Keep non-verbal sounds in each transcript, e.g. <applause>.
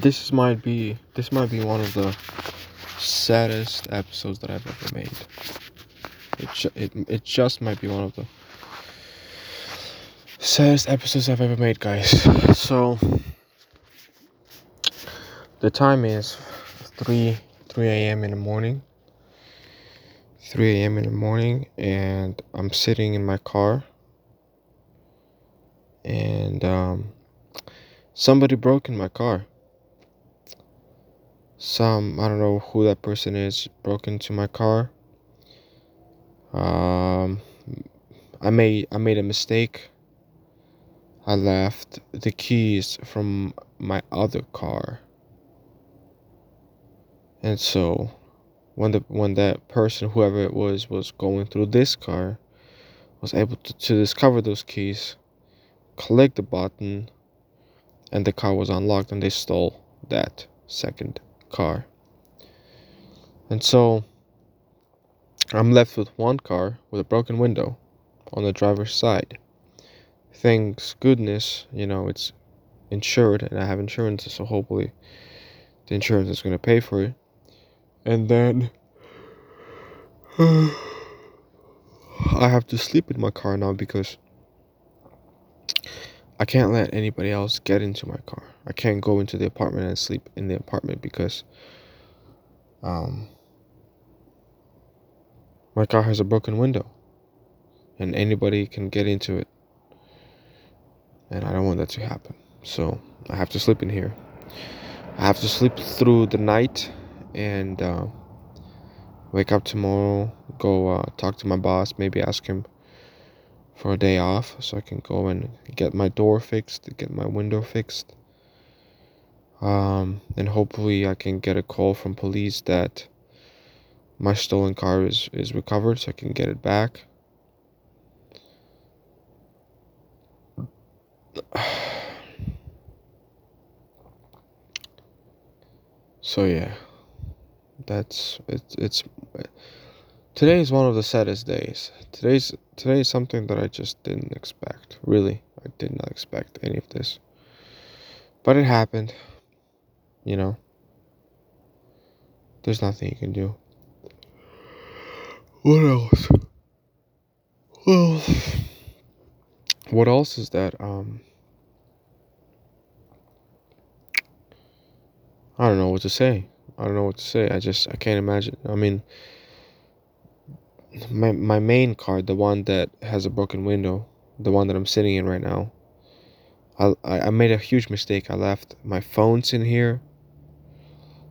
this might be this might be one of the saddest episodes that I've ever made. It it it just might be one of the saddest episodes I've ever made, guys. So the time is three three a.m. in the morning. 3 a.m. in the morning, and I'm sitting in my car, and um, somebody broke in my car. Some I don't know who that person is broke into my car. Um, I made I made a mistake. I left the keys from my other car. And so when the when that person whoever it was was going through this car was able to, to discover those keys click the button and the car was unlocked and they stole that second car. And so i'm left with one car with a broken window on the driver's side. Thanks goodness you know it's insured and i have insurance so hopefully the insurance is going to pay for it. And then <sighs> I have to sleep in my car now because I can't let anybody else get into my car. I can't go into the apartment and sleep in the apartment because um, my car has a broken window and anybody can get into it. And I don't want that to happen. So I have to sleep in here. I have to sleep through the night and uh, wake up tomorrow, go uh, talk to my boss, maybe ask him for a day off so I can go and get my door fixed, get my window fixed. Um, and hopefully I can get a call from police that my stolen car is, is recovered so I can get it back. <sighs> So yeah that's it's it's today is one of the saddest days. Today's today is something that i just didn't expect. Really i did not expect any of this. But it happened you know. There's nothing you can do. What else? Well what else is that um i don't know what to say. I don't know what to say. I just I can't imagine. I mean, my my main card, the one that has a broken window, the one that I'm sitting in right now. I I made a huge mistake. I left my phones in here.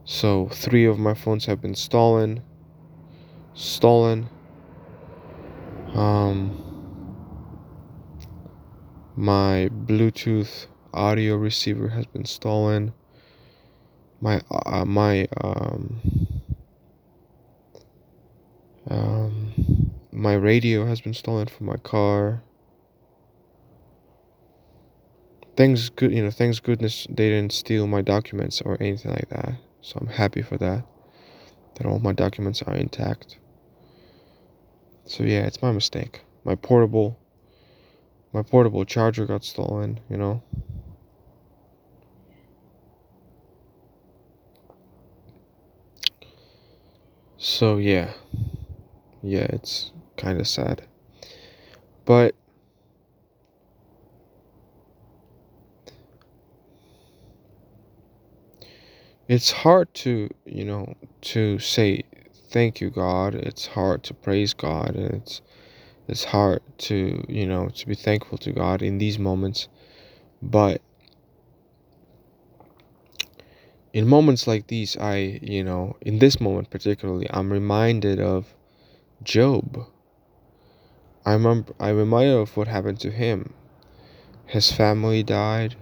So three of my phones have been stolen. Stolen. Um. My Bluetooth audio receiver has been stolen my uh, my um, um, my radio has been stolen from my car. Thanks good, you know. Thanks goodness they didn't steal my documents or anything like that. So I'm happy for that. That all my documents are intact. So yeah, it's my mistake. My portable, my portable charger got stolen. You know. So yeah. Yeah, it's kind of sad. But it's hard to, you know, to say thank you God. It's hard to praise God it's it's hard to, you know, to be thankful to God in these moments. But in moments like these, I, you know, in this moment particularly, I'm reminded of Job. I remember, I reminded of what happened to him. His family died.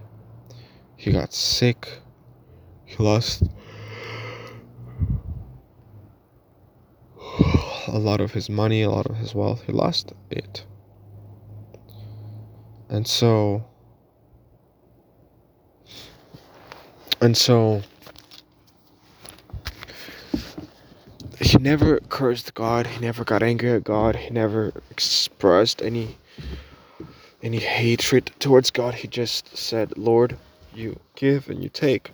He got sick. He lost a lot of his money, a lot of his wealth. He lost it. And so, and so, he never cursed God. He never got angry at God. He never expressed any any hatred towards God. He just said, "Lord, you give and you take."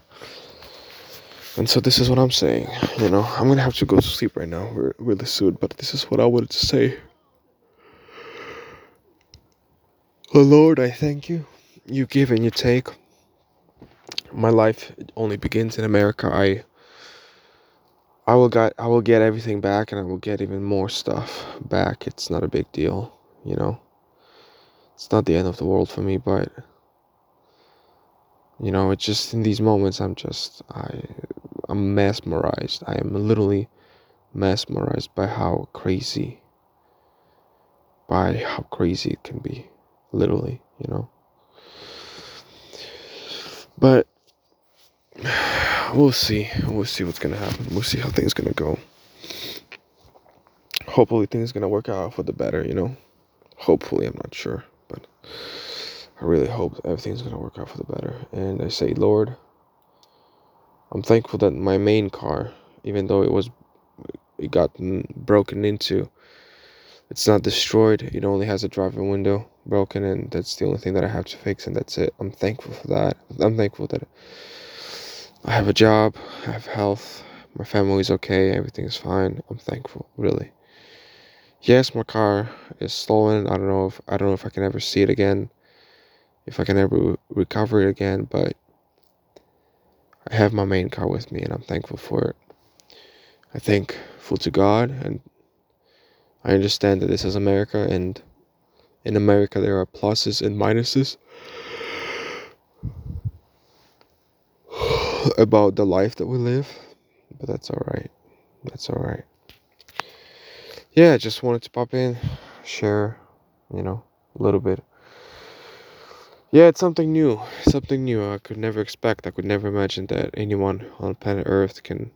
And so this is what I'm saying. You know, I'm gonna have to go to sleep right now, really soon. But this is what I wanted to say. Oh Lord, I thank you. You give and you take. My life only begins in America. I I will get I will get everything back and I will get even more stuff back. It's not a big deal, you know. It's not the end of the world for me, but you know, it's just in these moments I'm just I I'm mesmerized. I am literally mesmerized by how crazy by how crazy it can be. Literally, you know. But we'll see. We'll see what's gonna happen. We'll see how things gonna go. Hopefully things gonna work out for the better, you know. Hopefully, I'm not sure, but I really hope everything's gonna work out for the better. And I say, Lord, I'm thankful that my main car, even though it was it got broken into, it's not destroyed. It only has a driver window broken, and that's the only thing that I have to fix, and that's it. I'm thankful for that. I'm thankful that I have a job, I have health, my family's okay, everything's fine. I'm thankful, really. Yes, my car is stolen. I don't know if I don't know if I can ever see it again, if I can ever recover it again, but I have my main car with me and I'm thankful for it. I thankful to God and I understand that this is America and in America there are pluses and minuses <laughs> about the life that we live, but that's all right. That's all right. Yeah, just wanted to pop in, share, you know, a little bit yeah, it's something new. Something new. I could never expect. I could never imagine that anyone on planet Earth can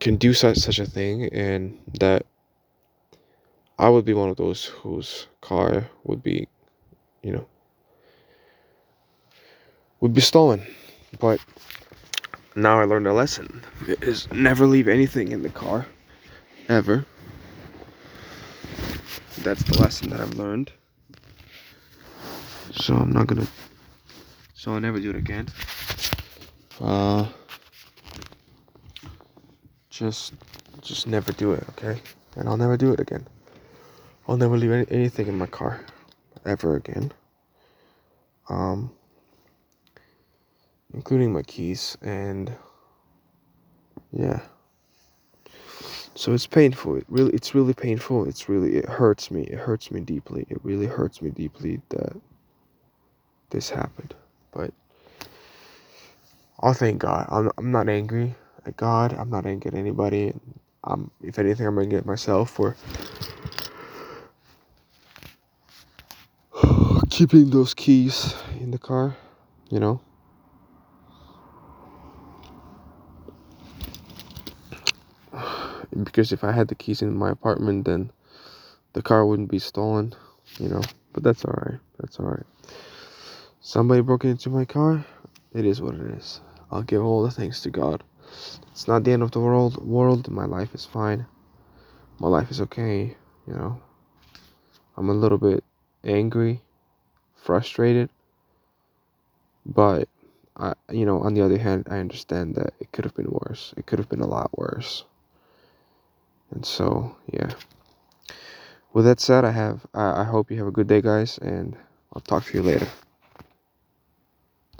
can do such such a thing, and that I would be one of those whose car would be, you know, would be stolen. But now I learned a lesson: is never leave anything in the car, ever. That's the lesson that I've learned. So I'm not gonna so I'll never do it again. Uh just just never do it okay? And I'll never do it again. I'll never leave any, anything in my car ever again. Um including my keys and yeah so it's painful it really it's really painful it's really it hurts me it hurts me deeply it really hurts me deeply that this happened. But I'll thank God. I'm, I'm not angry at God. I'm not angry at anybody. I'm, if anything, I'm angry at myself for <sighs> keeping those keys in the car, you know. Because if I had the keys in my apartment, then the car wouldn't be stolen, you know. But that's alright. That's alright. Somebody broke into my car. It is what it is. I'll give all the thanks to God. It's not the end of the world. World. My life is fine. My life is okay. You know. I'm a little bit angry, frustrated, but I, you know, on the other hand, I understand that it could have been worse. It could have been a lot worse. And so, yeah. With that said, I have. I, hope you have a good day, guys, and I'll talk to you later.